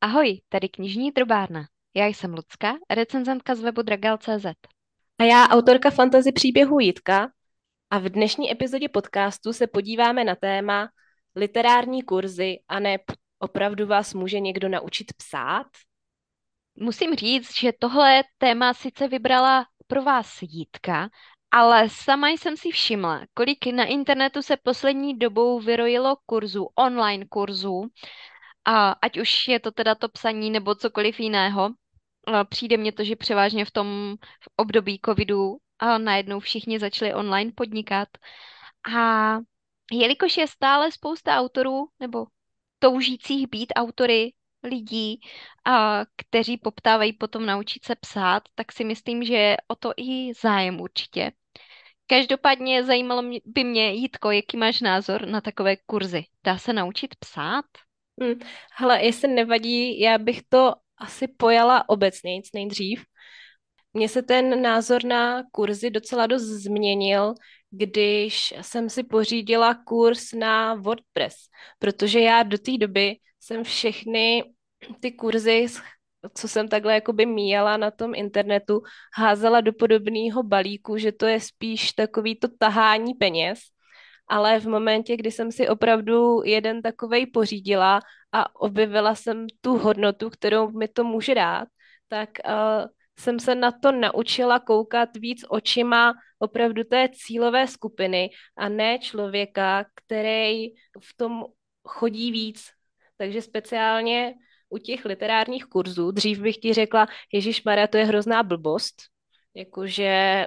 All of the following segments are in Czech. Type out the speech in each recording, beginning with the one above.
Ahoj, tady knižní drobárna. Já jsem Lucka, recenzentka z webu Dragal.cz. A já autorka fantasy příběhu Jitka a v dnešní epizodě podcastu se podíváme na téma literární kurzy a ne opravdu vás může někdo naučit psát? Musím říct, že tohle téma sice vybrala pro vás Jitka, ale sama jsem si všimla, kolik na internetu se poslední dobou vyrojilo kurzů, online kurzů, a ať už je to teda to psaní nebo cokoliv jiného, přijde mně to, že převážně v tom v období covidu a najednou všichni začali online podnikat. A jelikož je stále spousta autorů nebo toužících být autory lidí, a, kteří poptávají potom naučit se psát, tak si myslím, že je o to i zájem určitě. Každopádně zajímalo by mě, Jitko, jaký máš názor na takové kurzy? Dá se naučit psát? Hmm. Hele, jestli nevadí, já bych to asi pojala obecně nejdřív. Mně se ten názor na kurzy docela dost změnil, když jsem si pořídila kurz na WordPress, protože já do té doby jsem všechny ty kurzy, co jsem takhle jakoby míjela na tom internetu, házela do podobného balíku, že to je spíš takový to tahání peněz ale v momentě, kdy jsem si opravdu jeden takovej pořídila a objevila jsem tu hodnotu, kterou mi to může dát, tak uh, jsem se na to naučila koukat víc očima opravdu té cílové skupiny a ne člověka, který v tom chodí víc. Takže speciálně u těch literárních kurzů, dřív bych ti řekla, Ježíš Maria, to je hrozná blbost, Jakože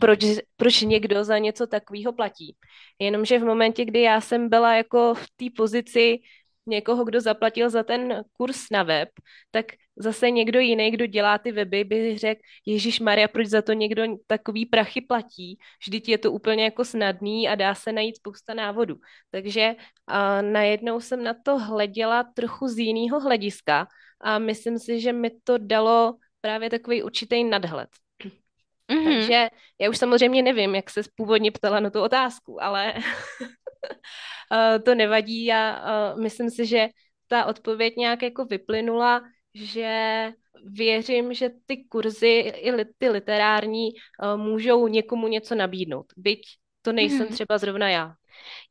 proč, proč někdo za něco takového platí. Jenomže v momentě, kdy já jsem byla jako v té pozici někoho, kdo zaplatil za ten kurz na web, tak zase někdo jiný, kdo dělá ty weby, by řekl, Ježíš Maria, proč za to někdo takový prachy platí? Vždyť je to úplně jako snadný a dá se najít spousta návodů. Takže a najednou jsem na to hleděla trochu z jiného hlediska a myslím si, že mi to dalo právě takový určitý nadhled. Mm-hmm. Takže já už samozřejmě nevím, jak se původně ptala na tu otázku, ale eh, to nevadí. Já uh, myslím si, že ta odpověď nějak jako vyplynula, že věřím, že ty kurzy i li, ty literární uh, můžou někomu něco nabídnout, byť to nejsem mm-hmm. třeba zrovna já.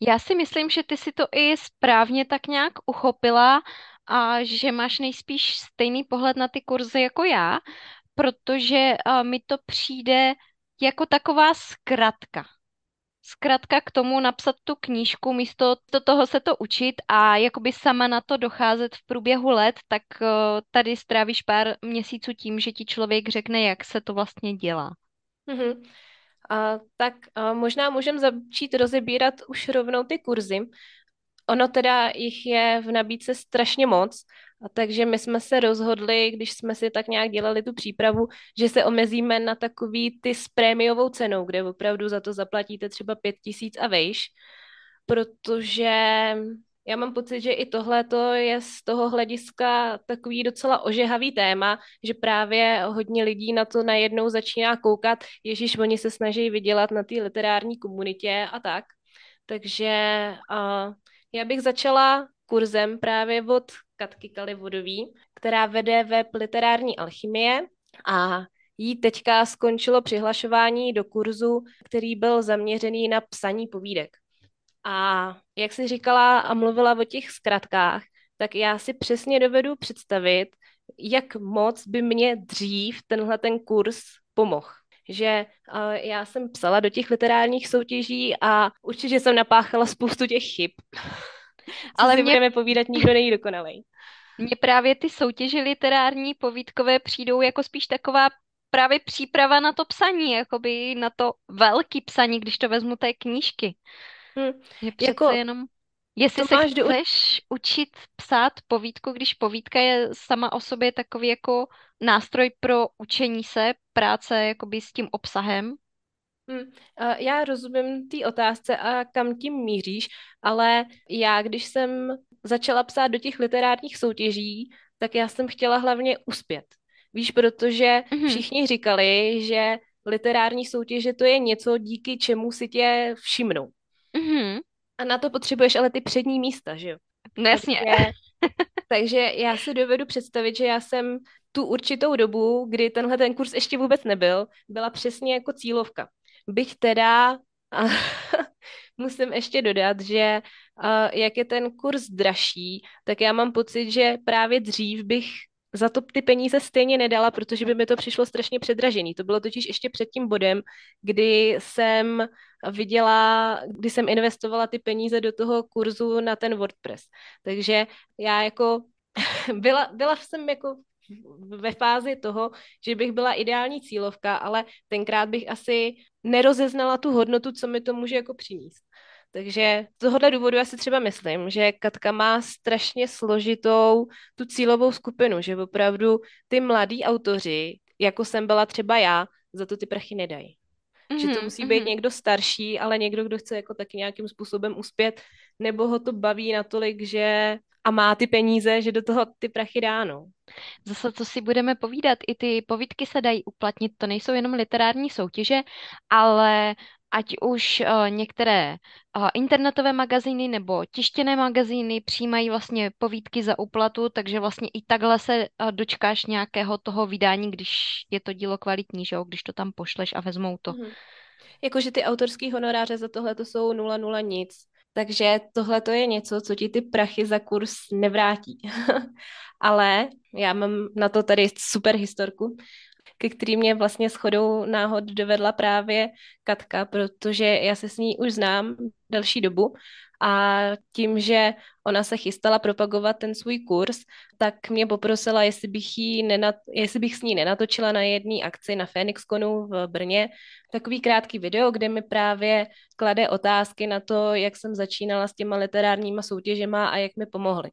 Já si myslím, že ty si to i správně tak nějak uchopila a že máš nejspíš stejný pohled na ty kurzy jako já, protože uh, mi to přijde jako taková zkratka. Zkratka k tomu napsat tu knížku, místo to, toho se to učit a jakoby sama na to docházet v průběhu let, tak uh, tady strávíš pár měsíců tím, že ti člověk řekne, jak se to vlastně dělá. Mm-hmm. A, tak a možná můžeme začít rozebírat už rovnou ty kurzy. Ono teda jich je v nabídce strašně moc, a takže my jsme se rozhodli, když jsme si tak nějak dělali tu přípravu, že se omezíme na takový ty s prémiovou cenou, kde opravdu za to zaplatíte třeba pět tisíc a vejš, protože já mám pocit, že i tohle to je z toho hlediska takový docela ožehavý téma, že právě hodně lidí na to najednou začíná koukat, ježíš, oni se snaží vydělat na té literární komunitě a tak. Takže uh, já bych začala kurzem právě od Katky Kalivodový, která vede web Literární alchymie a jí teďka skončilo přihlašování do kurzu, který byl zaměřený na psaní povídek. A jak jsi říkala a mluvila o těch zkratkách, tak já si přesně dovedu představit, jak moc by mě dřív tenhle ten kurz pomohl že uh, já jsem psala do těch literárních soutěží a určitě jsem napáchala spoustu těch chyb. Ale mě... budeme povídat, nikdo není dokonalý. Mně právě ty soutěže literární povídkové přijdou jako spíš taková právě příprava na to psaní, jakoby na to velký psaní, když to vezmu té knížky. Hmm. Je přece jako, jenom... Jestli se chceš do... učit psát povídku, když povídka je sama o sobě takový jako nástroj pro učení se, práce jakoby s tím obsahem, Hmm. Já rozumím té otázce a kam tím míříš, ale já, když jsem začala psát do těch literárních soutěží, tak já jsem chtěla hlavně uspět. Víš, protože mm-hmm. všichni říkali, že literární soutěže to je něco, díky čemu si tě všimnou. Mm-hmm. A na to potřebuješ ale ty přední místa, že jo? No jasně. Takže, Takže já si dovedu představit, že já jsem tu určitou dobu, kdy tenhle ten kurz ještě vůbec nebyl, byla přesně jako cílovka. Byť teda musím ještě dodat, že jak je ten kurz dražší, tak já mám pocit, že právě dřív bych za to ty peníze stejně nedala, protože by mi to přišlo strašně předražený. To bylo totiž ještě před tím bodem, kdy jsem viděla, kdy jsem investovala ty peníze do toho kurzu na ten WordPress. Takže já jako byla, byla jsem jako ve fázi toho, že bych byla ideální cílovka, ale tenkrát bych asi nerozeznala tu hodnotu, co mi to může jako přinést. Takže z tohohle důvodu já si třeba myslím, že Katka má strašně složitou tu cílovou skupinu, že opravdu ty mladí autoři, jako jsem byla třeba já, za to ty prachy nedají. Mm-hmm, že to mhm, musí mm-hmm. být někdo starší, ale někdo, kdo chce jako taky nějakým způsobem uspět, nebo ho to baví natolik, že a má ty peníze, že do toho ty prachy dá, no. Zase, co si budeme povídat, i ty povídky se dají uplatnit, to nejsou jenom literární soutěže, ale ať už uh, některé uh, internetové magazíny nebo tištěné magazíny přijímají vlastně povídky za úplatu, takže vlastně i takhle se uh, dočkáš nějakého toho vydání, když je to dílo kvalitní, že jo, když to tam pošleš a vezmou to. Mm-hmm. Jakože ty autorský honoráře za tohle to jsou 0,0 nic. Takže tohle to je něco, co ti ty prachy za kurz nevrátí. Ale já mám na to tady super historku ke který mě vlastně shodou náhod dovedla právě Katka, protože já se s ní už znám delší dobu a tím, že ona se chystala propagovat ten svůj kurz, tak mě poprosila, jestli bych, jí nenat, jestli bych s ní nenatočila na jedné akci na Phoenixconu v Brně takový krátký video, kde mi právě klade otázky na to, jak jsem začínala s těma literárníma soutěžema a jak mi pomohly.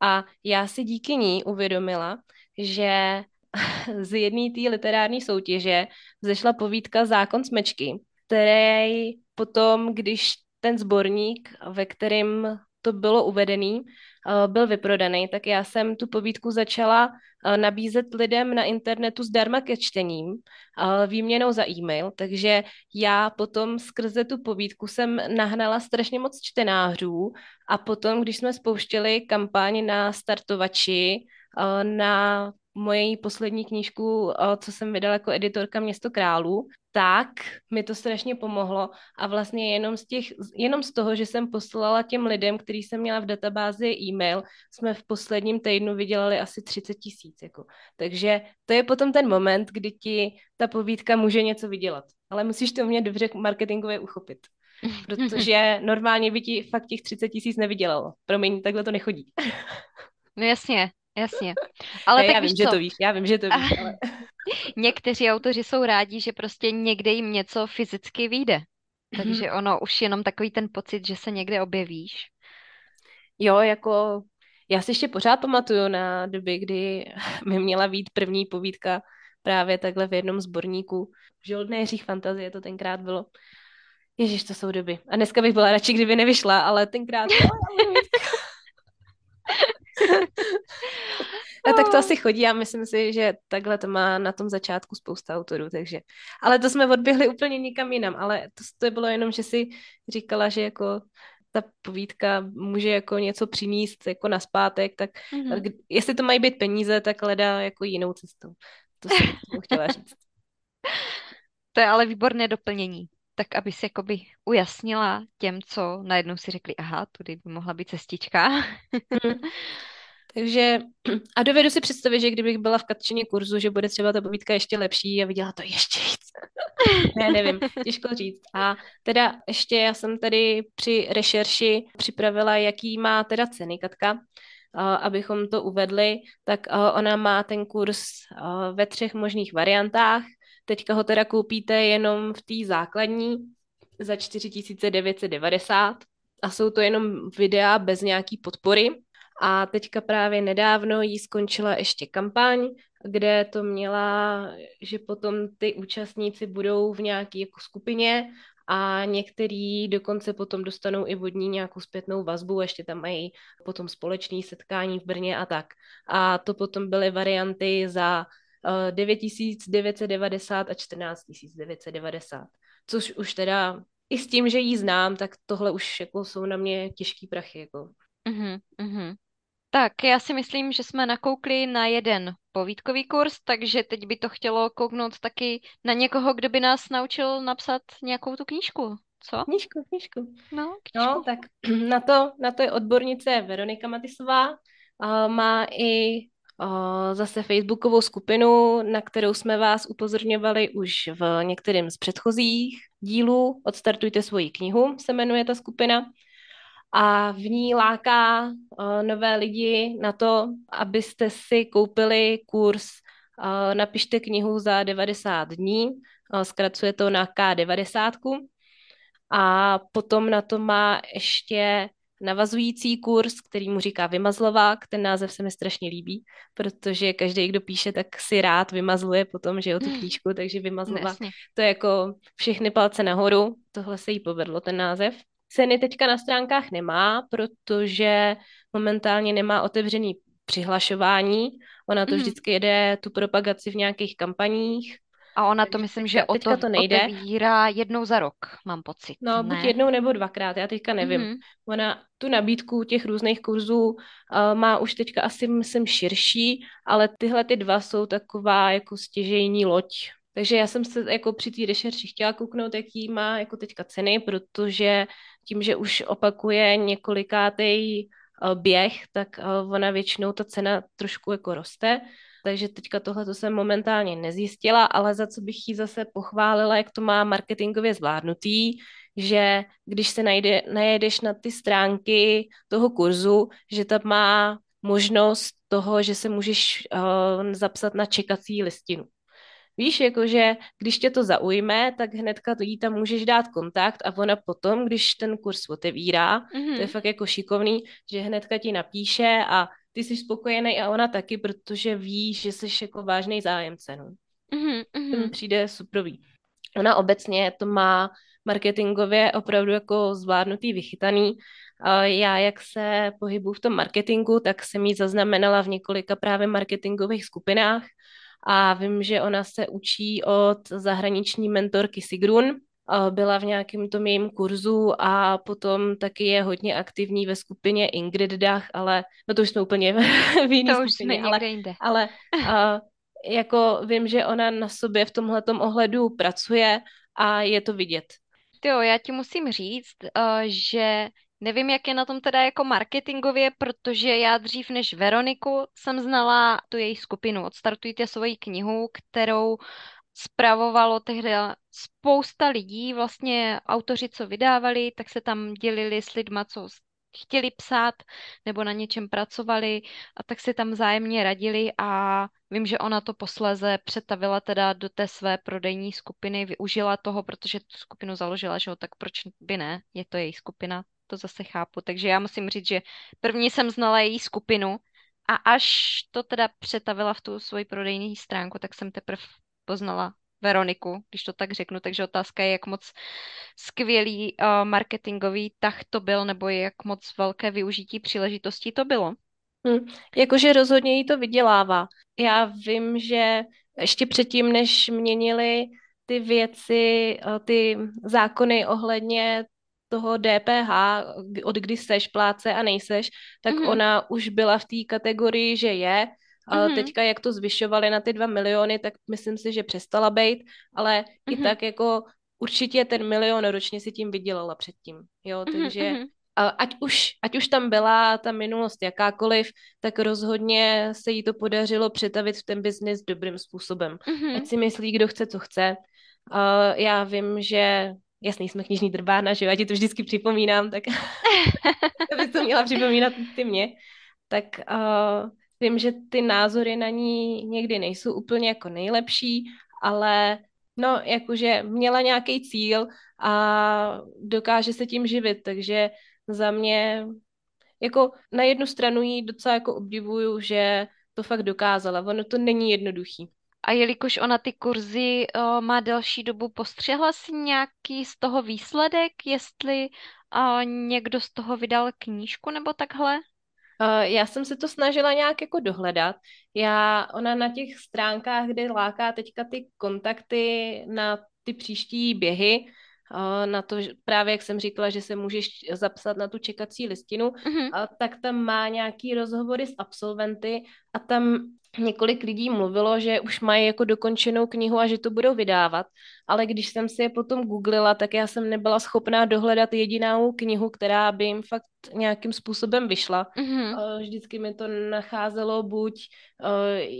A já si díky ní uvědomila, že z jedné té literární soutěže vzešla povídka Zákon smečky, který potom, když ten sborník, ve kterém to bylo uvedený, eh, byl vyprodaný, tak já jsem tu povídku začala eh, nabízet lidem na internetu zdarma ke čtením, eh, výměnou za e-mail, takže já potom skrze tu povídku jsem nahnala strašně moc čtenářů a potom, když jsme spouštěli kampaň na startovači, na moji poslední knížku, co jsem vydala jako editorka Město králů, tak mi to strašně pomohlo a vlastně jenom z, těch, jenom z toho, že jsem poslala těm lidem, který jsem měla v databázi e-mail, jsme v posledním týdnu vydělali asi 30 tisíc. Jako. Takže to je potom ten moment, kdy ti ta povídka může něco vydělat. Ale musíš to umět dobře marketingově uchopit. Protože normálně by ti fakt těch 30 tisíc nevydělalo. Promiň, takhle to nechodí. No jasně, Jasně. Ale ne, tak já vím, co? že to víš, já vím, že to víš, ale... Někteří autoři jsou rádi, že prostě někde jim něco fyzicky vyjde. Mhm. Takže ono už jenom takový ten pocit, že se někde objevíš. Jo, jako já si ještě pořád pamatuju na doby, kdy mi měla být první povídka právě takhle v jednom zborníku. V Žoldnéřích fantazie to tenkrát bylo. Ježíš, to jsou doby. A dneska bych byla radši, kdyby nevyšla, ale tenkrát... A tak to asi chodí a myslím si, že takhle to má na tom začátku spousta autorů, takže. Ale to jsme odběhli úplně nikam jinam, ale to, to bylo jenom, že si říkala, že jako ta povídka může jako něco přinést jako na zpátek, tak mm-hmm. jestli to mají být peníze, tak hledá jako jinou cestou. To jsem chtěla říct. To je ale výborné doplnění. Tak aby si jakoby ujasnila těm, co najednou si řekli, aha, tudy by mohla být cestička. Takže a dovedu si představit, že kdybych byla v Katčině kurzu, že bude třeba ta povídka ještě lepší a viděla to ještě víc. ne, nevím, těžko říct. A teda ještě já jsem tady při rešerši připravila, jaký má teda ceny Katka, abychom to uvedli, tak ona má ten kurz ve třech možných variantách. Teďka ho teda koupíte jenom v té základní za 4990 a jsou to jenom videa bez nějaký podpory. A teďka právě nedávno jí skončila ještě kampaň, kde to měla, že potom ty účastníci budou v nějaké jako skupině a některý dokonce potom dostanou i vodní nějakou zpětnou vazbu, ještě tam mají potom společné setkání v Brně a tak. A to potom byly varianty za 9990 eh, a 14990, což už teda i s tím, že jí znám, tak tohle už jako jsou na mě těžký prachy. Jako. Uh-huh, uh-huh. Tak já si myslím, že jsme nakoukli na jeden povídkový kurz, takže teď by to chtělo kouknout taky na někoho, kdo by nás naučil napsat nějakou tu knížku. Co? Knížku, knížku. No, knížku. No, tak na to, na to je odbornice Veronika Matisová. Uh, má i zase facebookovou skupinu, na kterou jsme vás upozorňovali už v některém z předchozích dílů. Odstartujte svoji knihu, se jmenuje ta skupina a v ní láká uh, nové lidi na to, abyste si koupili kurz uh, Napište knihu za 90 dní, uh, zkracuje to na K90 a potom na to má ještě navazující kurz, který mu říká Vymazlovák. Ten název se mi strašně líbí, protože každý, kdo píše, tak si rád vymazluje potom, že jo, tu knížku, takže Vymazlovák. To je jako všechny palce nahoru. Tohle se jí povedlo, ten název. Ceny teďka na stránkách nemá, protože momentálně nemá otevřený přihlašování. Ona to mm. vždycky jede tu propagaci v nějakých kampaních. A ona to myslím, teďka, že o to, to nejde. otevírá jednou za rok, mám pocit. No, ne? buď jednou nebo dvakrát, já teďka nevím. Mm-hmm. Ona tu nabídku těch různých kurzů uh, má už teďka asi, myslím, širší, ale tyhle ty dva jsou taková jako stěžejní loď takže já jsem se jako při té rešerši chtěla kouknout, jaký má jako teďka ceny, protože tím, že už opakuje několikátej eh, běh, tak eh, ona většinou ta cena trošku jako roste. Takže teďka tohle to jsem momentálně nezjistila, ale za co bych jí zase pochválila, jak to má marketingově zvládnutý, že když se najde, najedeš na ty stránky toho kurzu, že tam má možnost toho, že se můžeš uh, zapsat na čekací listinu. Víš, jakože když tě to zaujme, tak hnedka jí tam můžeš dát kontakt a ona potom, když ten kurz otevírá, mm-hmm. to je mhm. fakt jako šikovný, že hnedka ti napíše a ty jsi spokojený a ona taky, protože ví, že jsi jako vážný zájemce. No. Mm-hmm. To mi mhm. přijde suprový. Ona obecně to má marketingově opravdu jako zvládnutý, vychytaný. Já, jak se pohybuju v tom marketingu, tak jsem ji zaznamenala v několika právě marketingových skupinách a vím, že ona se učí od zahraniční mentorky Sigrun, byla v nějakém tom jejím kurzu a potom taky je hodně aktivní ve skupině Ingrid Dach, ale no to už jsme úplně v jiné to skupině, už ale, jinde. ale a, jako vím, že ona na sobě v tomhle ohledu pracuje a je to vidět. Jo, já ti musím říct, uh, že Nevím, jak je na tom teda jako marketingově, protože já dřív než Veroniku jsem znala tu její skupinu. Odstartujte svoji knihu, kterou spravovalo tehdy spousta lidí, vlastně autoři, co vydávali, tak se tam dělili s lidma, co chtěli psát nebo na něčem pracovali a tak si tam zájemně radili a vím, že ona to posléze přetavila teda do té své prodejní skupiny, využila toho, protože tu skupinu založila, že jo, tak proč by ne, je to její skupina, to zase chápu. Takže já musím říct, že první jsem znala její skupinu a až to teda přetavila v tu svoji prodejní stránku, tak jsem teprve poznala Veroniku, když to tak řeknu. Takže otázka je, jak moc skvělý uh, marketingový tah to byl, nebo jak moc velké využití příležitostí to bylo. Hmm. Jakože rozhodně jí to vydělává. Já vím, že ještě předtím, než měnili ty věci, ty zákony ohledně toho DPH, od kdy seš pláce a nejseš, tak mm-hmm. ona už byla v té kategorii, že je. A mm-hmm. teďka, jak to zvyšovali na ty dva miliony, tak myslím si, že přestala být, ale mm-hmm. i mhm. tak jako určitě ten milion ročně si tím vydělala předtím. Jo, mm-hmm. takže mm-hmm. ať už, ať už tam byla ta minulost jakákoliv, tak rozhodně se jí to podařilo přetavit v ten biznis dobrým způsobem. Mm-hmm. Ať si myslí, kdo chce, co chce. Uh, já vím, že jasný, jsme knižní drbárna, že jo, já ti to vždycky připomínám, tak by to měla připomínat ty mě. Tak uh, vím, že ty názory na ní někdy nejsou úplně jako nejlepší, ale no, jakože měla nějaký cíl a dokáže se tím živit, takže za mě jako na jednu stranu jí docela jako obdivuju, že to fakt dokázala. Ono to není jednoduchý. A jelikož ona ty kurzy o, má delší dobu, postřehla si nějaký z toho výsledek, jestli o, někdo z toho vydal knížku nebo takhle? Uh, já jsem se to snažila nějak jako dohledat. Já, ona na těch stránkách, kde láká teďka ty kontakty na ty příští běhy, na to, právě jak jsem říkala, že se můžeš zapsat na tu čekací listinu, mm-hmm. tak tam má nějaký rozhovory s absolventy a tam několik lidí mluvilo, že už mají jako dokončenou knihu a že to budou vydávat, ale když jsem si je potom googlila, tak já jsem nebyla schopná dohledat jedinou knihu, která by jim fakt nějakým způsobem vyšla. Mm-hmm. Vždycky mi to nacházelo buď uh,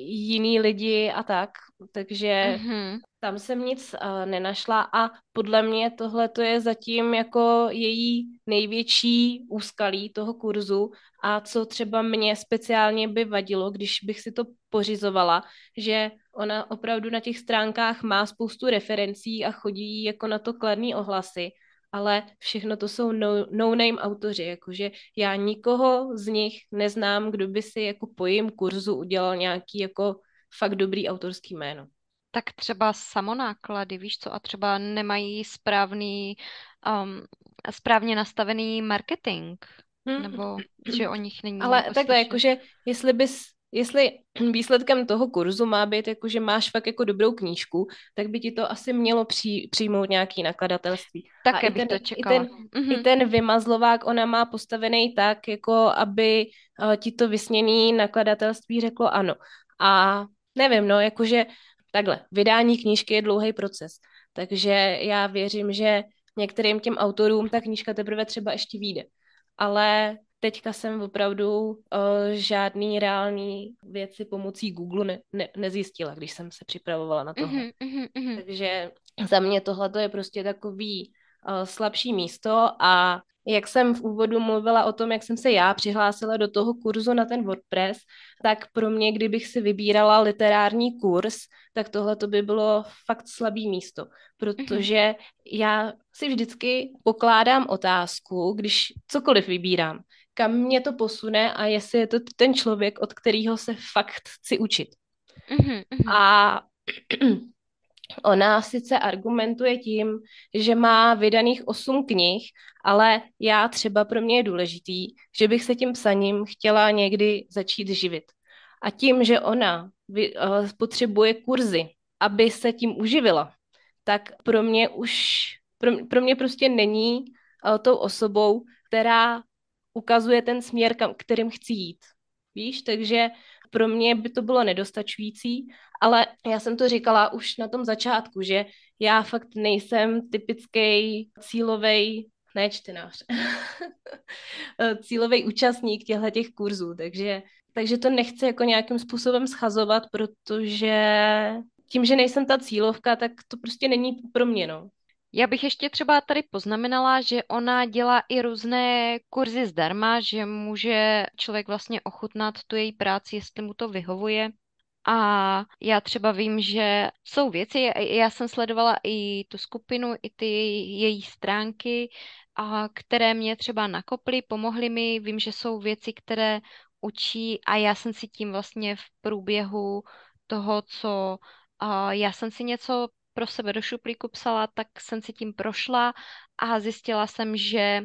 jiný lidi a tak, takže mm-hmm. tam jsem nic uh, nenašla a podle mě tohle to je zatím jako její největší úskalí toho kurzu a co třeba mě speciálně by vadilo, když bych si to pořizovala, že ona opravdu na těch stránkách má spoustu referencí a chodí jako na to kladný ohlasy, ale všechno to jsou no, no-name autoři, jakože já nikoho z nich neznám, kdo by si jako po jejím kurzu udělal nějaký jako fakt dobrý autorský jméno. Tak třeba samonáklady, víš co, a třeba nemají správný, um, správně nastavený marketing, hmm. nebo že o nich není Ale takhle, jakože jestli bys jestli výsledkem toho kurzu má být, jako, že máš fakt jako dobrou knížku, tak by ti to asi mělo při, přijmout nějaký nakladatelství. Také bych ten, to čekala. I ten, mm-hmm. I ten vymazlovák ona má postavený tak, jako aby uh, ti to vysněný nakladatelství řeklo ano. A nevím, no, jakože takhle, vydání knížky je dlouhý proces, takže já věřím, že některým těm autorům ta knížka teprve třeba ještě vyjde. Ale teďka jsem opravdu uh, žádný reální věci pomocí Google ne, ne, nezjistila, když jsem se připravovala na tohle. Mm-hmm, mm-hmm. Takže za mě tohle je prostě takový uh, slabší místo a jak jsem v úvodu mluvila o tom, jak jsem se já přihlásila do toho kurzu na ten WordPress, tak pro mě, kdybych si vybírala literární kurz, tak tohle to by bylo fakt slabý místo, protože já si vždycky pokládám otázku, když cokoliv vybírám, kam mě to posune a jestli je to ten člověk, od kterého se fakt chci učit. A Ona sice argumentuje tím, že má vydaných osm knih, ale já třeba pro mě je důležitý, že bych se tím psaním chtěla někdy začít živit. A tím, že ona uh, potřebuje kurzy, aby se tím uživila, tak pro mě už, pro, pro mě prostě není uh, tou osobou, která ukazuje ten směr, kam, kterým chci jít. Víš, takže pro mě by to bylo nedostačující, ale já jsem to říkala už na tom začátku, že já fakt nejsem typický cílový ne čtenář, cílový účastník těchto těch kurzů, takže, takže to nechci jako nějakým způsobem schazovat, protože tím, že nejsem ta cílovka, tak to prostě není pro mě, no. Já bych ještě třeba tady poznamenala, že ona dělá i různé kurzy zdarma, že může člověk vlastně ochutnat tu její práci, jestli mu to vyhovuje. A já třeba vím, že jsou věci, já jsem sledovala i tu skupinu, i ty její stránky, a které mě třeba nakoply, pomohly mi. Vím, že jsou věci, které učí a já jsem si tím vlastně v průběhu toho, co já jsem si něco pro sebe do šuplíku psala, tak jsem si tím prošla a zjistila jsem, že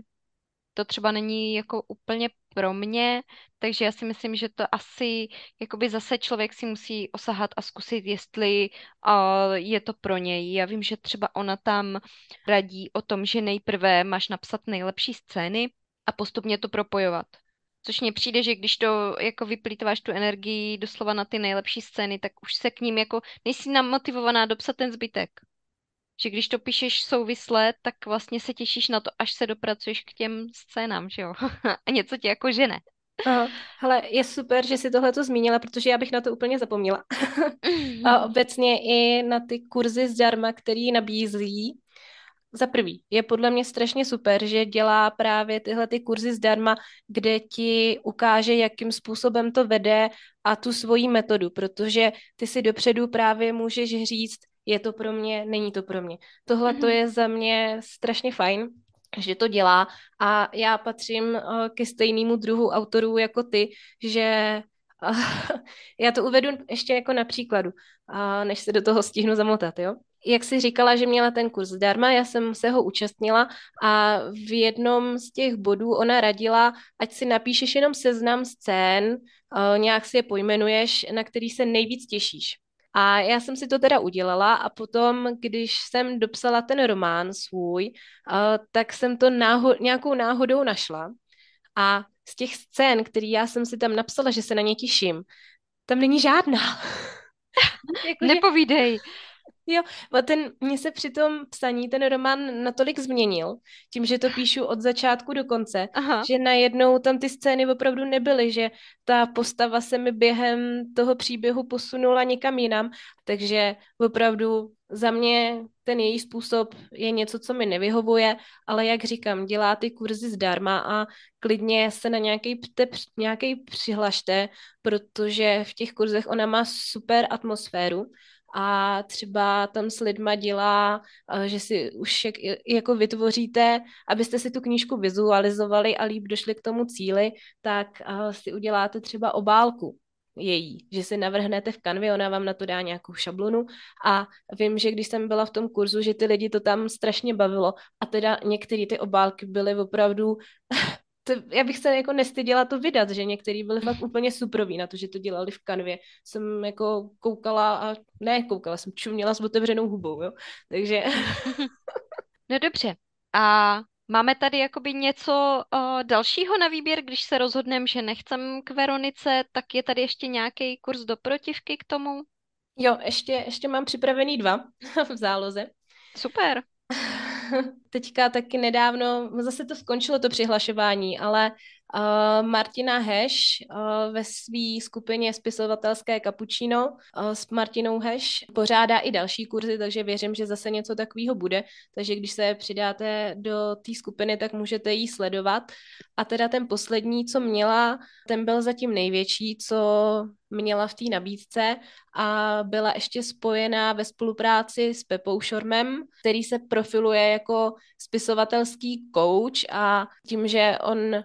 to třeba není jako úplně pro mě, takže já si myslím, že to asi jakoby zase člověk si musí osahat a zkusit, jestli uh, je to pro něj. Já vím, že třeba ona tam radí o tom, že nejprve máš napsat nejlepší scény a postupně to propojovat. Což mně přijde, že když to jako vyplýtváš tu energii doslova na ty nejlepší scény, tak už se k ním jako nejsi namotivovaná dopsat ten zbytek. Že když to píšeš souvisle, tak vlastně se těšíš na to, až se dopracuješ k těm scénám, že jo? A něco tě jako žene. Aha. Hele, je super, že jsi tohle to zmínila, protože já bych na to úplně zapomněla. a obecně i na ty kurzy zdarma, který nabízí, za prvý, je podle mě strašně super, že dělá právě tyhle ty kurzy zdarma, kde ti ukáže, jakým způsobem to vede a tu svoji metodu, protože ty si dopředu právě můžeš říct, je to pro mě, není to pro mě. Tohle to mm-hmm. je za mě strašně fajn, že to dělá a já patřím uh, ke stejnému druhu autorů jako ty, že uh, já to uvedu ještě jako na příkladu, než se do toho stihnu zamotat, jo jak jsi říkala, že měla ten kurz zdarma, já jsem se ho účastnila a v jednom z těch bodů ona radila, ať si napíšeš jenom seznam scén, nějak si je pojmenuješ, na který se nejvíc těšíš. A já jsem si to teda udělala a potom, když jsem dopsala ten román svůj, uh, tak jsem to náho- nějakou náhodou našla. A z těch scén, které já jsem si tam napsala, že se na ně těším, tam není žádná. jako, Nepovídej. Jo, ten, mně se při tom psaní ten román natolik změnil, tím, že to píšu od začátku do konce, Aha. že najednou tam ty scény opravdu nebyly, že ta postava se mi během toho příběhu posunula někam jinam, takže opravdu za mě ten její způsob je něco, co mi nevyhovuje, ale jak říkám, dělá ty kurzy zdarma a klidně se na nějaký, nějaký přihlašte, protože v těch kurzech ona má super atmosféru a třeba tam s lidma dělá, eh, že si už jak, jako vytvoříte, abyste si tu knížku vizualizovali a líp došli k tomu cíli, tak eh, si uděláte třeba obálku její, že si navrhnete v kanvě, ona vám na to dá nějakou šablonu. A vím, že když jsem byla v tom kurzu, že ty lidi to tam strašně bavilo. A teda některé ty obálky byly opravdu to, já bych se jako nestyděla to vydat, že některý byli fakt úplně suprový na to, že to dělali v kanvě. Jsem jako koukala a ne koukala, jsem čuměla s otevřenou hubou, jo. Takže... no dobře. A máme tady jakoby něco uh, dalšího na výběr, když se rozhodneme, že nechcem k Veronice, tak je tady ještě nějaký kurz do protivky k tomu? Jo, ještě, ještě mám připravený dva v záloze. Super. teďka taky nedávno, zase to skončilo to přihlašování, ale uh, Martina Heš uh, ve své skupině spisovatelské Cappuccino uh, s Martinou Heš pořádá i další kurzy, takže věřím, že zase něco takového bude. Takže když se přidáte do té skupiny, tak můžete ji sledovat. A teda ten poslední, co měla, ten byl zatím největší, co měla v té nabídce a byla ještě spojená ve spolupráci s Pepou Šormem, který se profiluje jako spisovatelský coach a tím, že on eh,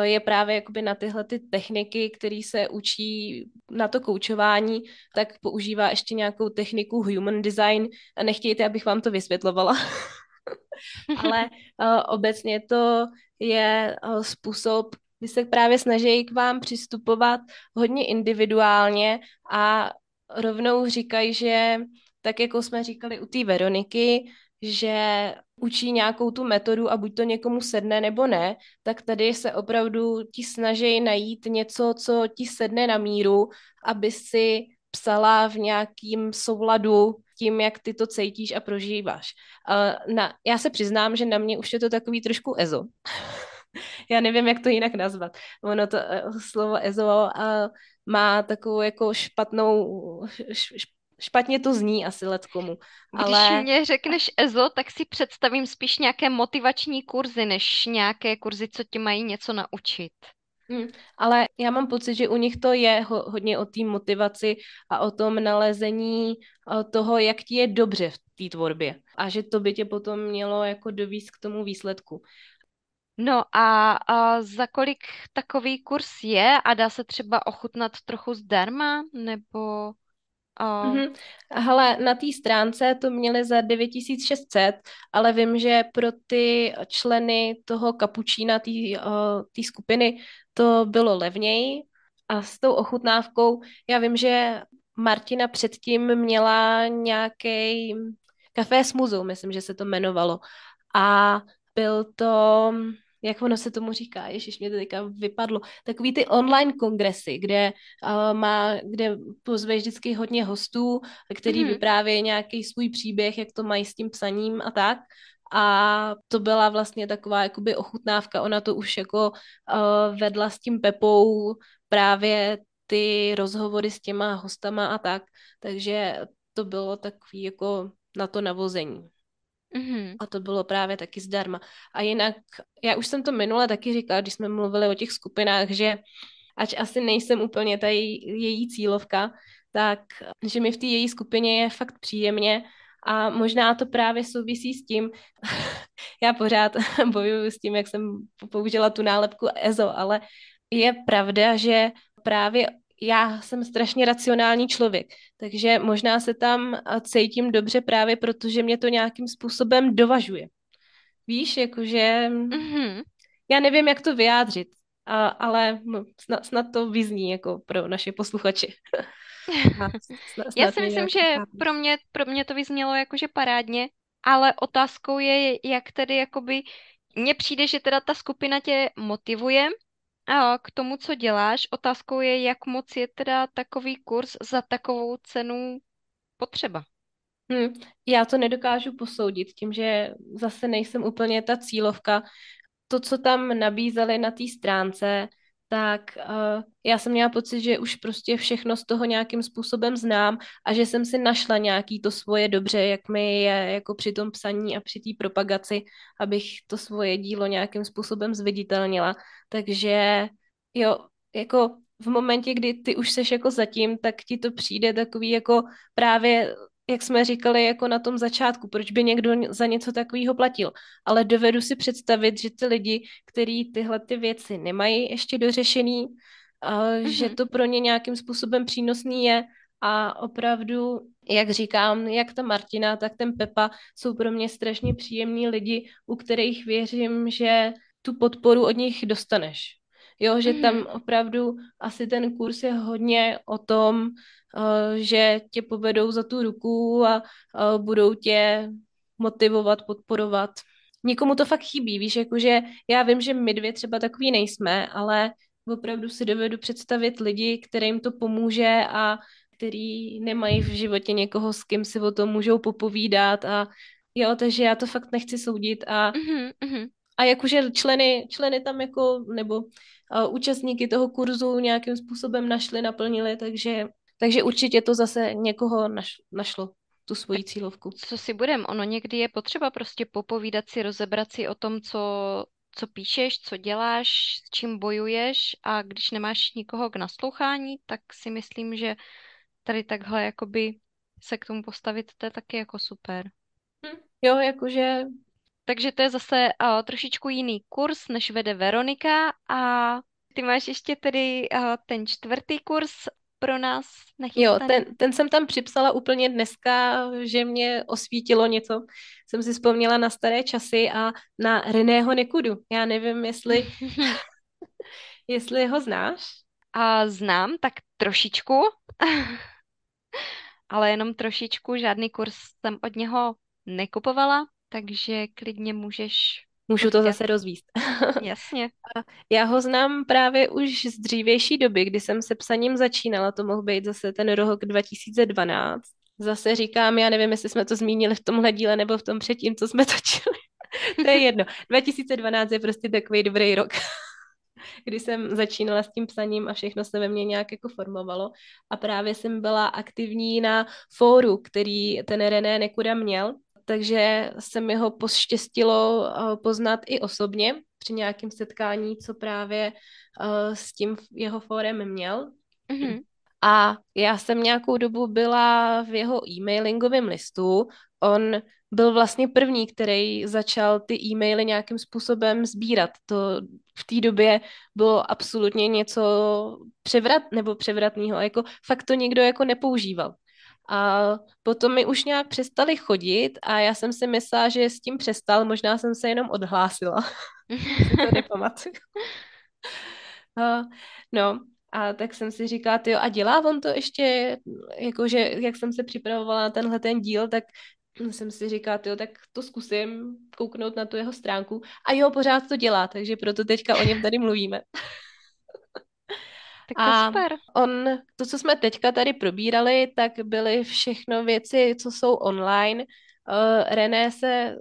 je právě jakoby na tyhle ty techniky, které se učí na to koučování, tak používá ještě nějakou techniku human design a nechtějte, abych vám to vysvětlovala. Ale uh, obecně to je uh, způsob, kdy se právě snaží k vám přistupovat hodně individuálně a rovnou říkají, že tak jako jsme říkali u té Veroniky, že učí nějakou tu metodu a buď to někomu sedne nebo ne, tak tady se opravdu ti snaží najít něco, co ti sedne na míru, aby si psala v nějakým souladu tím, jak ty to cítíš a prožíváš. Na, já se přiznám, že na mě už je to takový trošku ezo. já nevím, jak to jinak nazvat. Ono to uh, slovo ezo uh, má takovou jako špatnou, š, špatně to zní asi letkomu. Ale... Když mě řekneš EZO, tak si představím spíš nějaké motivační kurzy, než nějaké kurzy, co ti mají něco naučit. Hmm, ale já mám pocit, že u nich to je ho, hodně o té motivaci a o tom nalezení o toho, jak ti je dobře v té tvorbě. A že to by tě potom mělo jako dovíst k tomu výsledku. No a, a za kolik takový kurz je a dá se třeba ochutnat trochu zdarma, nebo... Mm-hmm. Hele, na té stránce to měli za 9600, ale vím, že pro ty členy toho kapučína, té uh, skupiny, to bylo levněji a s tou ochutnávkou, já vím, že Martina předtím měla nějaký kafé s muzou, myslím, že se to jmenovalo. A byl to jak ono se tomu říká, ježiš, mě to teďka vypadlo, takový ty online kongresy, kde uh, má, kde pozve vždycky hodně hostů, který mm-hmm. vyprávějí nějaký svůj příběh, jak to mají s tím psaním a tak. A to byla vlastně taková jakoby ochutnávka, ona to už jako uh, vedla s tím Pepou právě ty rozhovory s těma hostama a tak, takže to bylo takový jako na to navození. Mm-hmm. A to bylo právě taky zdarma. A jinak, já už jsem to minule taky říkala, když jsme mluvili o těch skupinách, že ač asi nejsem úplně ta její, její cílovka, tak že mi v té její skupině je fakt příjemně a možná to právě souvisí s tím, já pořád bojuju s tím, jak jsem použila tu nálepku EZO, ale je pravda, že právě já jsem strašně racionální člověk, takže možná se tam cítím dobře právě protože mě to nějakým způsobem dovažuje. Víš, jakože mm-hmm. já nevím, jak to vyjádřit, a, ale snad, snad to vyzní jako pro naše posluchače. snad Já si myslím, že pro mě, pro mě to vyznělo jakože parádně, ale otázkou je, jak tedy jakoby, mně přijde, že teda ta skupina tě motivuje a k tomu, co děláš. Otázkou je, jak moc je teda takový kurz za takovou cenu potřeba. Hmm, já to nedokážu posoudit tím, že zase nejsem úplně ta cílovka. To, co tam nabízeli na té stránce, tak uh, já jsem měla pocit, že už prostě všechno z toho nějakým způsobem znám a že jsem si našla nějaký to svoje dobře, jak mi je jako při tom psaní a při té propagaci, abych to svoje dílo nějakým způsobem zviditelnila. Takže jo, jako v momentě, kdy ty už seš jako zatím, tak ti to přijde takový jako právě jak jsme říkali jako na tom začátku, proč by někdo za něco takového platil. Ale dovedu si představit, že ty lidi, kteří tyhle ty věci nemají ještě dořešený, mm-hmm. že to pro ně nějakým způsobem přínosný je a opravdu, jak říkám, jak ta Martina, tak ten Pepa jsou pro mě strašně příjemní lidi, u kterých věřím, že tu podporu od nich dostaneš. Jo, že tam mm-hmm. opravdu asi ten kurz je hodně o tom, uh, že tě povedou za tu ruku a uh, budou tě motivovat, podporovat. Nikomu to fakt chybí, víš, jakože já vím, že my dvě třeba takový nejsme, ale opravdu si dovedu představit lidi, kterým to pomůže a který nemají v životě někoho, s kým si o tom můžou popovídat a jo, takže já to fakt nechci soudit a, mm-hmm. A jakože členy, členy tam jako, nebo uh, účastníky toho kurzu nějakým způsobem našli, naplnili, takže, takže určitě to zase někoho naš, našlo tu svoji cílovku. Co si budem, ono někdy je potřeba prostě popovídat si, rozebrat si o tom, co, co píšeš, co děláš, s čím bojuješ a když nemáš nikoho k naslouchání, tak si myslím, že tady takhle jakoby se k tomu postavit, to je taky jako super. Hm, jo, jakože takže to je zase uh, trošičku jiný kurz, než vede Veronika a ty máš ještě tedy uh, ten čtvrtý kurz pro nás nechystaný. Jo, ten, ten jsem tam připsala úplně dneska, že mě osvítilo něco. Jsem si vzpomněla na staré časy a na Reného Nekudu. Já nevím, jestli, jestli ho znáš. A znám, tak trošičku. Ale jenom trošičku, žádný kurz jsem od něho nekupovala, takže klidně můžeš... Můžu to zase rozvíst. Jasně. Já ho znám právě už z dřívější doby, kdy jsem se psaním začínala, to mohl být zase ten rok 2012. Zase říkám, já nevím, jestli jsme to zmínili v tomhle díle nebo v tom předtím, co jsme točili. to je jedno. 2012 je prostě takový dobrý rok kdy jsem začínala s tím psaním a všechno se ve mně nějak jako formovalo. A právě jsem byla aktivní na fóru, který ten René Nekuda měl, takže se mi ho poštěstilo eh, poznat i osobně při nějakém setkání, co právě uh, s tím jeho fórem měl. Mm-hmm. A já jsem nějakou dobu byla v jeho e-mailingovém listu. On byl vlastně první, který začal ty e-maily nějakým způsobem sbírat. To v té době bylo absolutně něco převrat, nebo převratného. Jako fakt to nikdo jako nepoužíval. A potom mi už nějak přestali chodit a já jsem si myslela, že s tím přestal, možná jsem se jenom odhlásila. si to nepamatuju. no, a tak jsem si říkala, jo, a dělá on to ještě, jakože, jak jsem se připravovala na tenhle ten díl, tak jsem si říkala, jo, tak to zkusím kouknout na tu jeho stránku. A jo, pořád to dělá, takže proto teďka o něm tady mluvíme. Tak to a super. On, to, co jsme teďka tady probírali, tak byly všechno věci, co jsou online. Uh, René se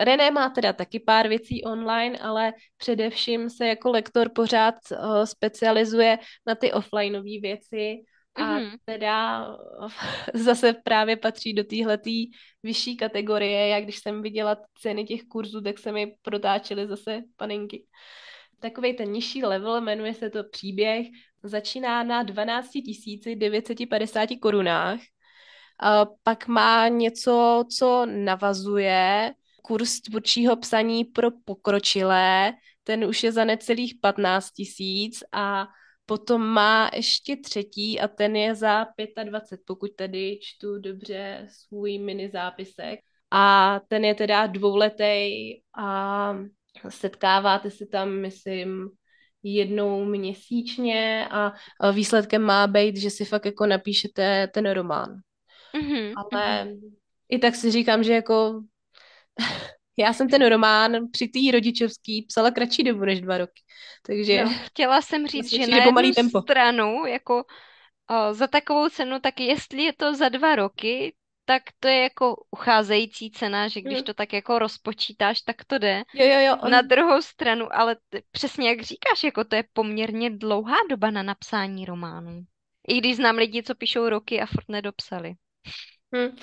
René má teda taky pár věcí online, ale především se jako lektor pořád uh, specializuje na ty offlineové věci a mm-hmm. teda zase právě patří do téhletý vyšší kategorie. Já když jsem viděla ceny těch kurzů, tak se mi protáčely zase panenky. Takový ten nižší level, jmenuje se to příběh, začíná na 12 950 korunách. Pak má něco, co navazuje kurz tvůrčího psaní pro pokročilé, ten už je za necelých 15 tisíc a potom má ještě třetí a ten je za 25, pokud tady čtu dobře svůj mini zápisek. A ten je teda dvouletý a setkáváte se tam, myslím, jednou měsíčně a výsledkem má být, že si fakt jako napíšete ten román. Mm-hmm, Ale i tak si říkám, že jako já jsem ten román při té rodičovský psala kratší dobu než dva roky. Takže no, chtěla jsem říct, že na jednu tempo. stranu jako o, za takovou cenu, tak jestli je to za dva roky, tak to je jako ucházející cena, že když hmm. to tak jako rozpočítáš, tak to jde. Jo, jo, jo. On... Na druhou stranu, ale t- přesně jak říkáš, jako to je poměrně dlouhá doba na napsání románu. I když znám lidi, co píšou roky a furt nedopsali. Hmm.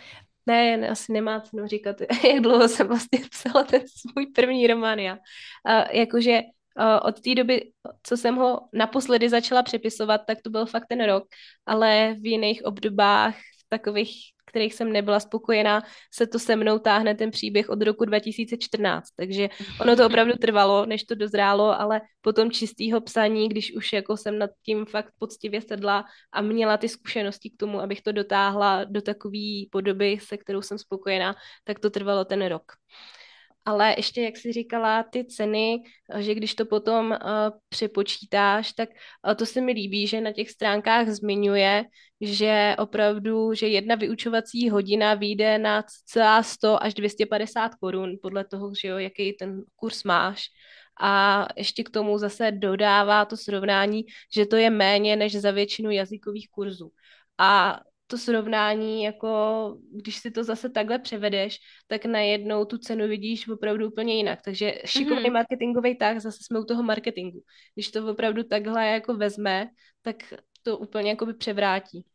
Ne, asi nemá cenu říkat, jak dlouho jsem vlastně psala ten svůj první román já. Uh, jakože uh, od té doby, co jsem ho naposledy začala přepisovat, tak to byl fakt ten rok, ale v jiných obdobách, v takových kterých jsem nebyla spokojená, se to se mnou táhne ten příběh od roku 2014. Takže ono to opravdu trvalo, než to dozrálo, ale potom čistého psaní, když už jako jsem nad tím fakt poctivě sedla a měla ty zkušenosti k tomu, abych to dotáhla do takové podoby, se kterou jsem spokojená, tak to trvalo ten rok. Ale ještě, jak jsi říkala, ty ceny, že když to potom uh, přepočítáš, tak uh, to se mi líbí, že na těch stránkách zmiňuje, že opravdu, že jedna vyučovací hodina vyjde na celá 100 až 250 korun, podle toho, že jo, jaký ten kurz máš. A ještě k tomu zase dodává to srovnání, že to je méně než za většinu jazykových kurzů. A to srovnání, jako když si to zase takhle převedeš, tak najednou tu cenu vidíš opravdu úplně jinak. Takže šikovný mm-hmm. marketingový tak, zase jsme u toho marketingu. Když to opravdu takhle jako vezme, tak to úplně jako by převrátí.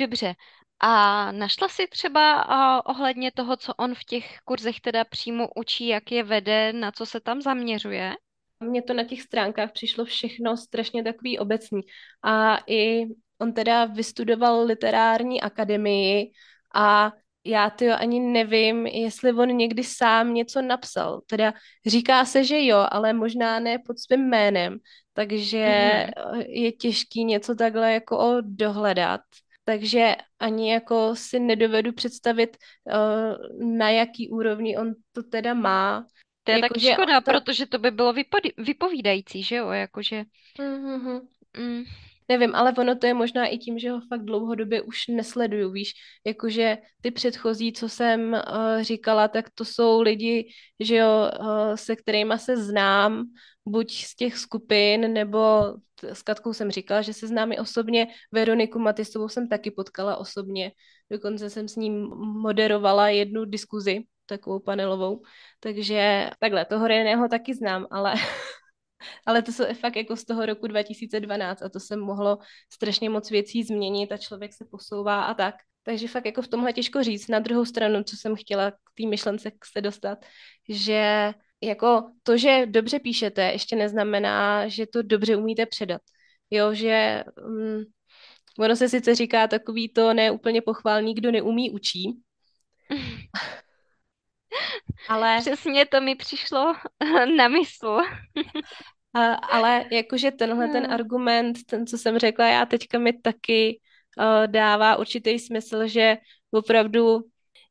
Dobře. A našla si třeba uh, ohledně toho, co on v těch kurzech teda přímo učí, jak je vede, na co se tam zaměřuje? Mně to na těch stránkách přišlo všechno strašně takový obecný. A i on teda vystudoval literární akademii a já to ani nevím, jestli on někdy sám něco napsal. Teda říká se, že jo, ale možná ne pod svým jménem, takže mm-hmm. je těžký něco takhle jako dohledat. Takže ani jako si nedovedu představit, uh, na jaký úrovni on to teda má. To je jako, tak škoda, to... protože to by bylo vypovídající, že jo, jakože... Mm-hmm. Mm nevím, ale ono to je možná i tím, že ho fakt dlouhodobě už nesleduju, víš, jakože ty předchozí, co jsem uh, říkala, tak to jsou lidi, že jo, uh, se kterými se znám, buď z těch skupin, nebo s Katkou jsem říkala, že se znám i osobně, Veroniku Matisovou jsem taky potkala osobně, dokonce jsem s ním moderovala jednu diskuzi, takovou panelovou, takže takhle, toho Reného taky znám, ale Ale to jsou fakt jako z toho roku 2012 a to se mohlo strašně moc věcí změnit a člověk se posouvá a tak. Takže fakt jako v tomhle těžko říct. Na druhou stranu, co jsem chtěla k té myšlence se dostat, že jako to, že dobře píšete, ještě neznamená, že to dobře umíte předat. Jo, že um, ono se sice říká takový to neúplně pochválný, kdo neumí, učí. Ale... Přesně to mi přišlo na mysl. Ale jakože tenhle ten hmm. argument, ten, co jsem řekla já teďka mi taky uh, dává určitý smysl, že opravdu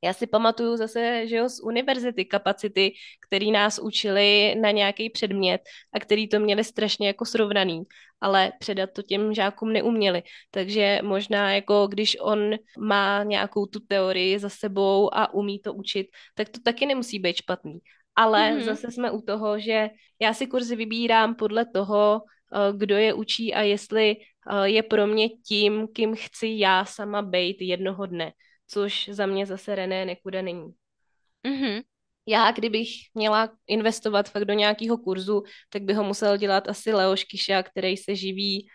já si pamatuju zase, že jo, z univerzity kapacity, který nás učili na nějaký předmět a který to měli strašně jako srovnaný, ale předat to těm žákům neuměli. Takže možná jako když on má nějakou tu teorii za sebou a umí to učit, tak to taky nemusí být špatný. Ale mm-hmm. zase jsme u toho, že já si kurzy vybírám podle toho, eh, kdo je učí a jestli eh, je pro mě tím, kým chci já sama být jednoho dne, což za mě zase René nekuda není. Mm-hmm. Já, kdybych měla investovat fakt do nějakého kurzu, tak by ho musel dělat asi Leoš Kiša, který se živí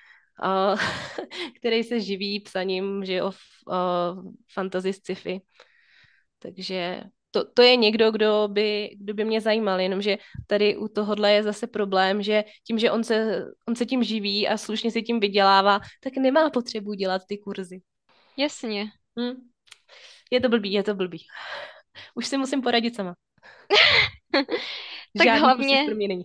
uh, který se živí psaním, že o uh, fantasy sci-fi. Takže to, to je někdo, kdo by, kdo by mě zajímal, jenomže tady u tohohle je zase problém, že tím, že on se, on se tím živí a slušně si tím vydělává, tak nemá potřebu dělat ty kurzy. Jasně. Hm. Je to blbý, je to blbý. Už si musím poradit sama. tak Žádný hlavně, pro mě není.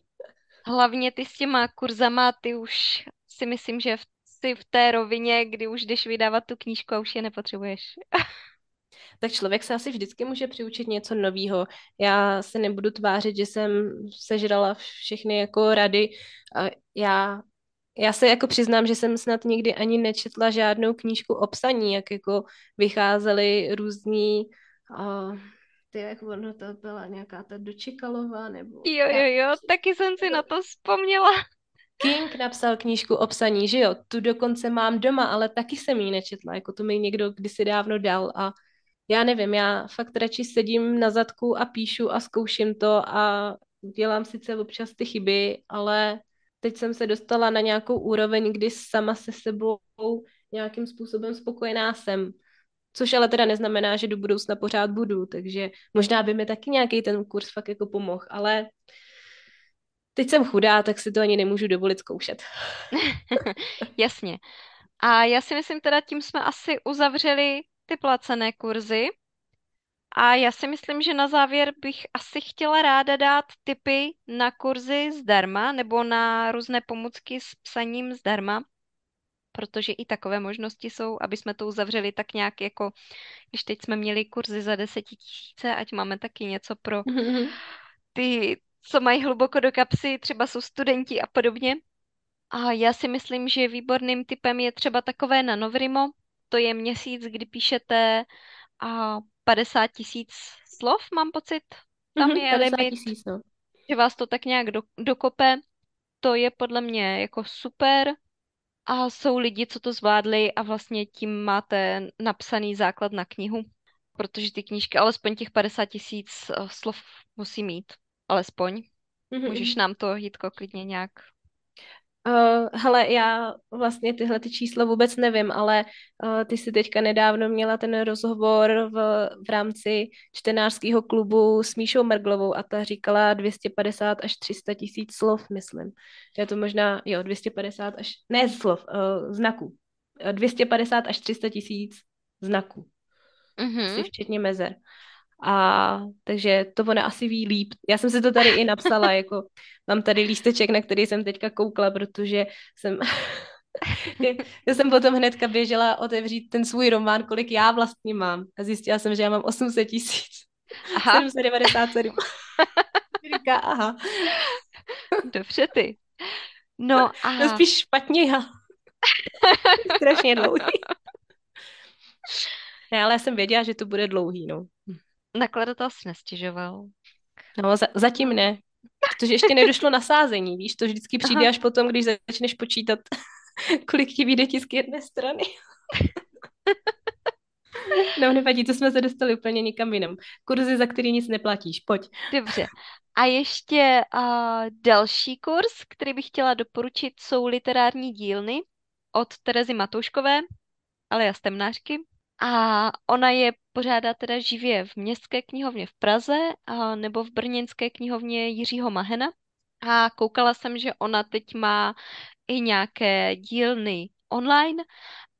hlavně ty s těma kurzama, ty už si myslím, že v, si v té rovině, kdy už jdeš vydávat tu knížku a už je nepotřebuješ. tak člověk se asi vždycky může přiučit něco nového. Já se nebudu tvářit, že jsem sežrala všechny jako rady. Já Já se jako přiznám, že jsem snad nikdy ani nečetla žádnou knížku o psaní, jak jako vycházely různý, uh, ty, jak ono to byla nějaká ta Dočikalová, nebo... Jo, jo, jo, taky jsem si na to vzpomněla. King napsal knížku o psaní, že jo, tu dokonce mám doma, ale taky jsem ji nečetla, jako to mi někdo kdysi dávno dal a já nevím, já fakt radši sedím na zadku a píšu a zkouším to a dělám sice občas ty chyby, ale teď jsem se dostala na nějakou úroveň, kdy sama se sebou nějakým způsobem spokojená jsem. Což ale teda neznamená, že do budoucna pořád budu, takže možná by mi taky nějaký ten kurz fakt jako pomohl, ale teď jsem chudá, tak si to ani nemůžu dovolit zkoušet. Jasně. A já si myslím teda, tím jsme asi uzavřeli ty placené kurzy. A já si myslím, že na závěr bych asi chtěla ráda dát tipy na kurzy zdarma nebo na různé pomůcky s psaním zdarma, protože i takové možnosti jsou, aby jsme to uzavřeli tak nějak jako, když teď jsme měli kurzy za desetitisíce, ať máme taky něco pro ty, co mají hluboko do kapsy, třeba jsou studenti a podobně. A já si myslím, že výborným typem je třeba takové na Novrimo. To je měsíc, kdy píšete a 50 tisíc slov, mám pocit. Tam mm-hmm, je limit, tisíc, no. že vás to tak nějak do, dokope. To je podle mě jako super. A jsou lidi, co to zvládli a vlastně tím máte napsaný základ na knihu. Protože ty knížky, alespoň těch 50 tisíc eh, slov musí mít. Alespoň. Mm-hmm. Můžeš nám to, Jitko, klidně nějak Uh, hele, já vlastně tyhle ty čísla vůbec nevím, ale uh, ty si teďka nedávno měla ten rozhovor v, v rámci čtenářského klubu s Míšou Merglovou a ta říkala 250 až 300 tisíc slov, myslím. Je to možná, jo, 250 až, ne slov, uh, znaků. 250 až 300 tisíc znaků. Mm-hmm. Včetně mezer. A takže to ona asi ví líp. Já jsem si to tady i napsala, jako mám tady lísteček, na který jsem teďka koukla, protože jsem já jsem potom hnedka běžela otevřít ten svůj román, kolik já vlastně mám. A zjistila jsem, že já mám 800 tisíc. 797. Říká, aha. Dobře ty. No a... No spíš špatně já. Strašně dlouhý. Ne, ale já jsem věděla, že to bude dlouhý, no. Nakladatel si nestěžoval. No, za, zatím ne. Protože ještě nedošlo na sázení, víš, to vždycky přijde Aha. až potom, když začneš počítat, kolik ti vyjde tisk jedné strany. no, nevadí, to jsme se dostali úplně nikam jinam. Kurzy, za který nic neplatíš, pojď. Dobře. A ještě uh, další kurz, který bych chtěla doporučit, jsou literární dílny od Terezy Matouškové, ale temnářky. A ona je pořádá teda živě v Městské knihovně v Praze a, nebo v Brněnské knihovně Jiřího Mahena. A koukala jsem, že ona teď má i nějaké dílny online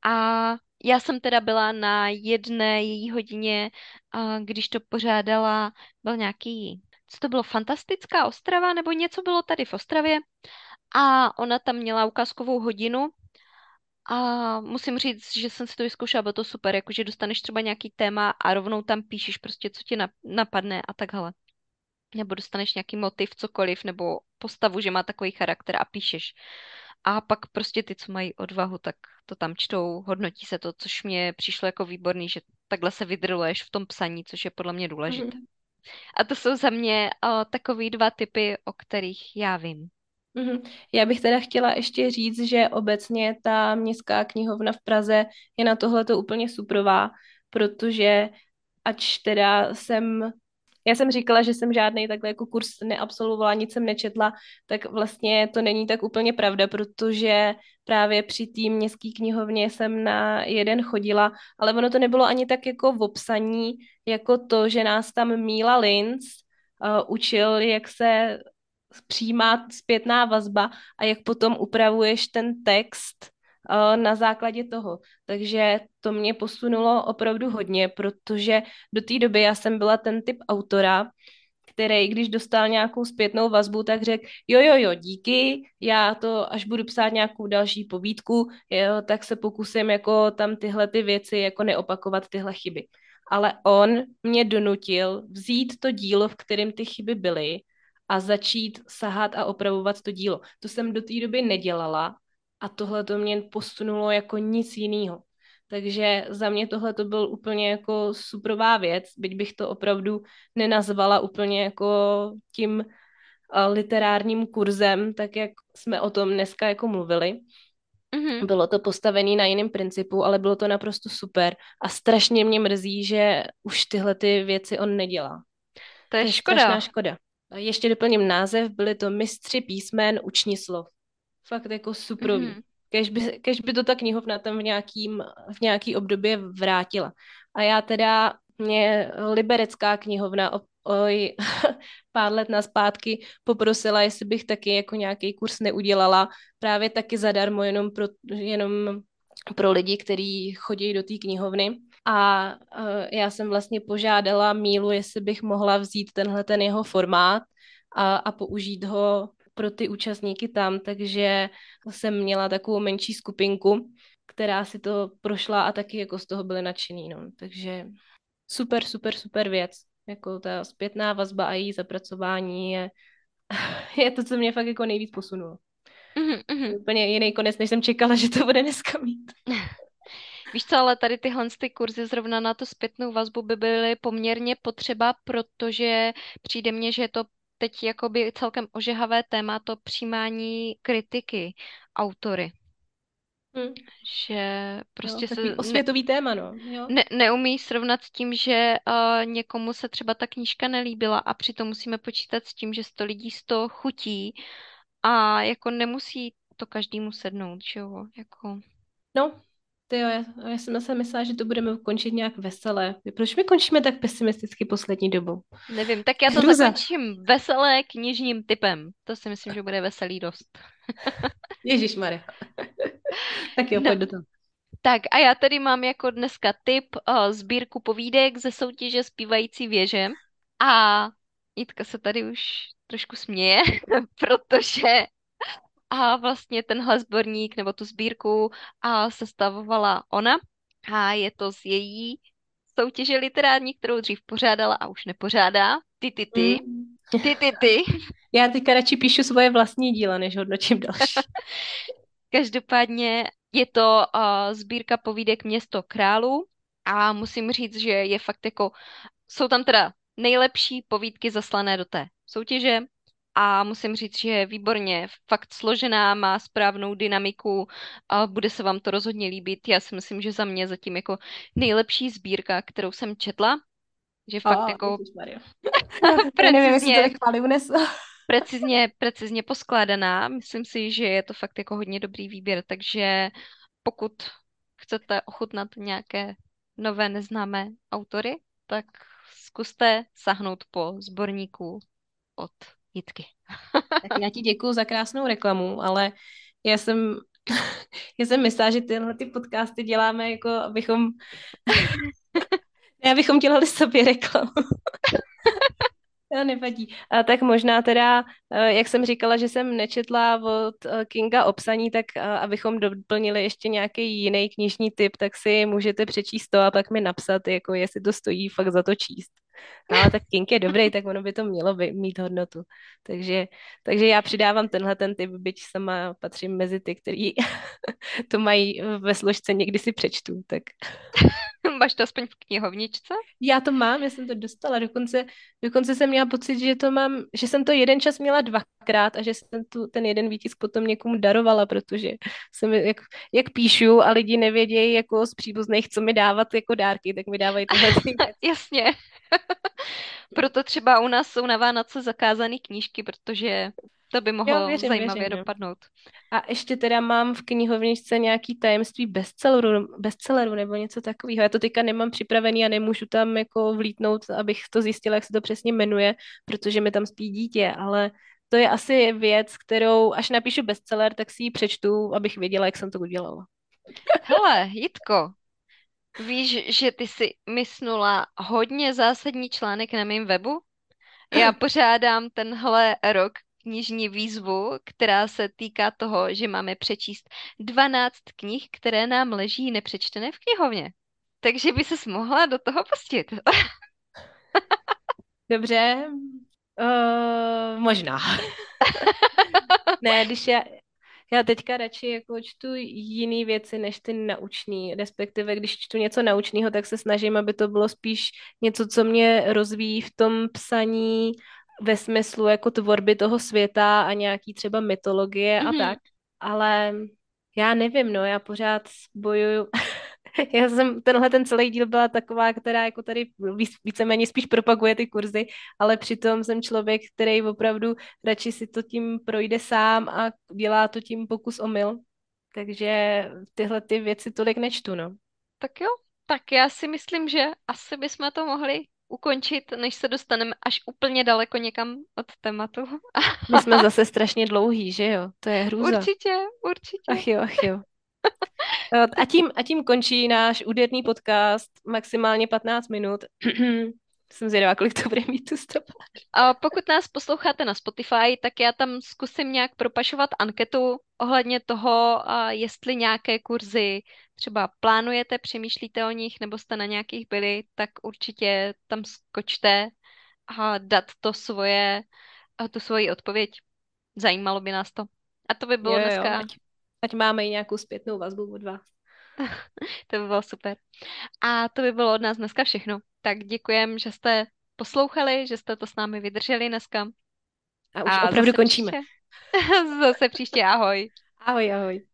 a já jsem teda byla na jedné její hodině, a když to pořádala, byl nějaký, co to bylo, Fantastická Ostrava, nebo něco bylo tady v Ostravě. A ona tam měla ukázkovou hodinu a musím říct, že jsem si to vyzkoušela, bylo to super, jakože dostaneš třeba nějaký téma a rovnou tam píšeš prostě, co ti napadne a takhle. Nebo dostaneš nějaký motiv, cokoliv, nebo postavu, že má takový charakter a píšeš. A pak prostě ty, co mají odvahu, tak to tam čtou, hodnotí se to, což mě přišlo jako výborný, že takhle se vydrluješ v tom psaní, což je podle mě důležité. Mm. A to jsou za mě o, takový dva typy, o kterých já vím. Mm-hmm. Já bych teda chtěla ještě říct, že obecně ta městská knihovna v Praze je na tohleto úplně suprová, protože ač teda jsem já jsem říkala, že jsem žádný takhle jako kurz neabsolvovala, nic jsem nečetla, tak vlastně to není tak úplně pravda, protože právě při té městské knihovně jsem na jeden chodila, ale ono to nebylo ani tak jako v obsaní, jako to, že nás tam Míla Linz uh, učil, jak se přijímá zpětná vazba a jak potom upravuješ ten text uh, na základě toho. Takže to mě posunulo opravdu hodně, protože do té doby já jsem byla ten typ autora, který, když dostal nějakou zpětnou vazbu, tak řekl, jo, jo, jo, díky, já to, až budu psát nějakou další povídku, jo, tak se pokusím jako tam tyhle ty věci, jako neopakovat tyhle chyby. Ale on mě donutil vzít to dílo, v kterém ty chyby byly a začít sahat a opravovat to dílo. To jsem do té doby nedělala a tohle to mě posunulo jako nic jiného. Takže za mě tohle to byl úplně jako superová věc, byť bych to opravdu nenazvala úplně jako tím uh, literárním kurzem, tak jak jsme o tom dneska jako mluvili. Mm-hmm. Bylo to postavené na jiném principu, ale bylo to naprosto super a strašně mě mrzí, že už tyhle ty věci on nedělá. To je, to je škoda. škoda. Ještě doplním název, byly to mistři písmen, uční slov. Fakt jako suprový. Mm-hmm. Kež by, kež by to ta knihovna tam v, nějakým, v nějaký období vrátila. A já teda, mě liberecká knihovna oj, pár let naspátky poprosila, jestli bych taky jako nějaký kurz neudělala, právě taky zadarmo, jenom pro, jenom pro lidi, kteří chodí do té knihovny. A uh, já jsem vlastně požádala Mílu, jestli bych mohla vzít tenhle ten jeho formát a, a použít ho pro ty účastníky tam, takže jsem měla takovou menší skupinku, která si to prošla a taky jako z toho byly nadšený, no. Takže super, super, super věc. Jako ta zpětná vazba a její zapracování je, je to, co mě fakt jako nejvíc posunulo. Mm-hmm. Úplně jiný konec, než jsem čekala, že to bude dneska mít. Víš co, ale tady tyhle ty kurzy zrovna na tu zpětnou vazbu by byly poměrně potřeba, protože přijde mně, že je to teď jakoby celkem ožehavé téma to přijímání kritiky autory. Hmm. Že prostě jo, se osvětový ne, téma, no. Jo. Ne, neumí srovnat s tím, že uh, někomu se třeba ta knížka nelíbila a přitom musíme počítat s tím, že sto lidí z toho chutí a jako nemusí to každému sednout, že jo, jako... No, ty jo, já, já jsem se myslela, že to budeme končit nějak veselé. Proč my končíme tak pesimisticky poslední dobou? Nevím, tak já to Hruza. zakončím veselé knižním typem. To si myslím, že bude veselý dost. Ježíš Maria. tak jo, no. pojď do toho. Tak a já tady mám jako dneska tip uh, sbírku povídek ze soutěže Zpívající věže. A Jitka se tady už trošku směje, protože a vlastně tenhle sborník nebo tu sbírku a sestavovala ona a je to z její soutěže literární, kterou dřív pořádala a už nepořádá. Ty, ty, ty. Mm. Ty, ty, ty. Já teďka radši píšu svoje vlastní díla, než hodnotím další. Každopádně je to uh, sbírka povídek Město králů a musím říct, že je fakt jako, jsou tam teda nejlepší povídky zaslané do té soutěže, a musím říct, že je výborně fakt složená, má správnou dynamiku a bude se vám to rozhodně líbit. Já si myslím, že za mě zatím jako nejlepší sbírka, kterou jsem četla, že fakt oh, jako precizně, precizně, precizně poskládaná. Myslím si, že je to fakt jako hodně dobrý výběr, takže pokud chcete ochutnat nějaké nové neznámé autory, tak zkuste sahnout po sborníku od Jitky. tak já ti děkuji za krásnou reklamu, ale já jsem, já jsem myslela, že tyhle ty podcasty děláme jako, abychom ne, abychom dělali sobě reklamu. To nevadí. A tak možná teda, eh, jak jsem říkala, že jsem nečetla od eh, Kinga obsaní, tak eh, abychom doplnili ještě nějaký jiný knižní typ, tak si můžete přečíst to a pak mi napsat, jako jestli to stojí fakt za to číst. Ale tak King je dobrý, tak ono by to mělo by, mít hodnotu. Takže, takže já přidávám tenhle ten typ, byť sama patřím mezi ty, kteří to mají ve složce, někdy si přečtu. Tak. Máš to aspoň v knihovničce? Já to mám, já jsem to dostala, dokonce, dokonce jsem měla pocit, že to mám, že jsem to jeden čas měla dvakrát a že jsem tu, ten jeden výtisk potom někomu darovala, protože jsem, jak, jak píšu a lidi nevědějí jako z příbuzných, co mi dávat jako dárky, tak mi dávají tyhle Jasně. Proto třeba u nás jsou na Vánoce zakázané knížky, protože to by mohlo jo, věřím, zajímavě věřím, dopadnout. A ještě teda mám v knihovničce nějaký tajemství bestselleru, bestselleru nebo něco takového. Já to teďka nemám připravený a nemůžu tam jako vlítnout, abych to zjistila, jak se to přesně jmenuje, protože mi tam spí dítě, ale to je asi věc, kterou až napíšu bestseller, tak si ji přečtu, abych věděla, jak jsem to udělala. Hele, Jitko, víš, že ty si mysnula hodně zásadní článek na mém webu? Já pořádám tenhle rok knižní výzvu, která se týká toho, že máme přečíst 12 knih, které nám leží nepřečtené v knihovně. Takže by se mohla do toho pustit. Dobře, uh, možná. ne, když já, Já teďka radši jako čtu jiné věci než ty naučný, respektive když čtu něco naučného, tak se snažím, aby to bylo spíš něco, co mě rozvíjí v tom psaní ve smyslu jako tvorby toho světa a nějaký třeba mytologie a Mhm. tak. Ale já nevím, no, já pořád bojuju. Já jsem, tenhle ten celý díl byla taková, která jako tady víc, víceméně spíš propaguje ty kurzy, ale přitom jsem člověk, který opravdu radši si to tím projde sám a dělá to tím pokus omyl. Takže tyhle ty věci tolik nečtu, no. Tak jo, tak já si myslím, že asi bychom to mohli ukončit, než se dostaneme až úplně daleko někam od tématu. My jsme zase strašně dlouhý, že jo? To je hrůza. Určitě, určitě. Ach jo, ach jo. Eh, A tím, a tím končí náš úderný podcast, maximálně 15 minut. Jsem zvědavá, kolik to bude mít tu stopáž. A pokud nás posloucháte na Spotify, tak já tam zkusím nějak propašovat anketu ohledně toho, a jestli nějaké kurzy třeba plánujete, přemýšlíte o nich, nebo jste na nějakých byli, tak určitě tam skočte a dát to svoje, tu svoji odpověď. Zajímalo by nás to. A to by Jo, bylo jo, dneska, ať, ať máme i nějakou zpětnou vazbu od vás. to by bylo super. A to by bylo od nás dneska všechno. Tak děkujem, že jste poslouchali, že jste to s námi vydrželi dneska. A už A opravdu zase končíme. příště. Zase příště, ahoj. Ahoj, ahoj.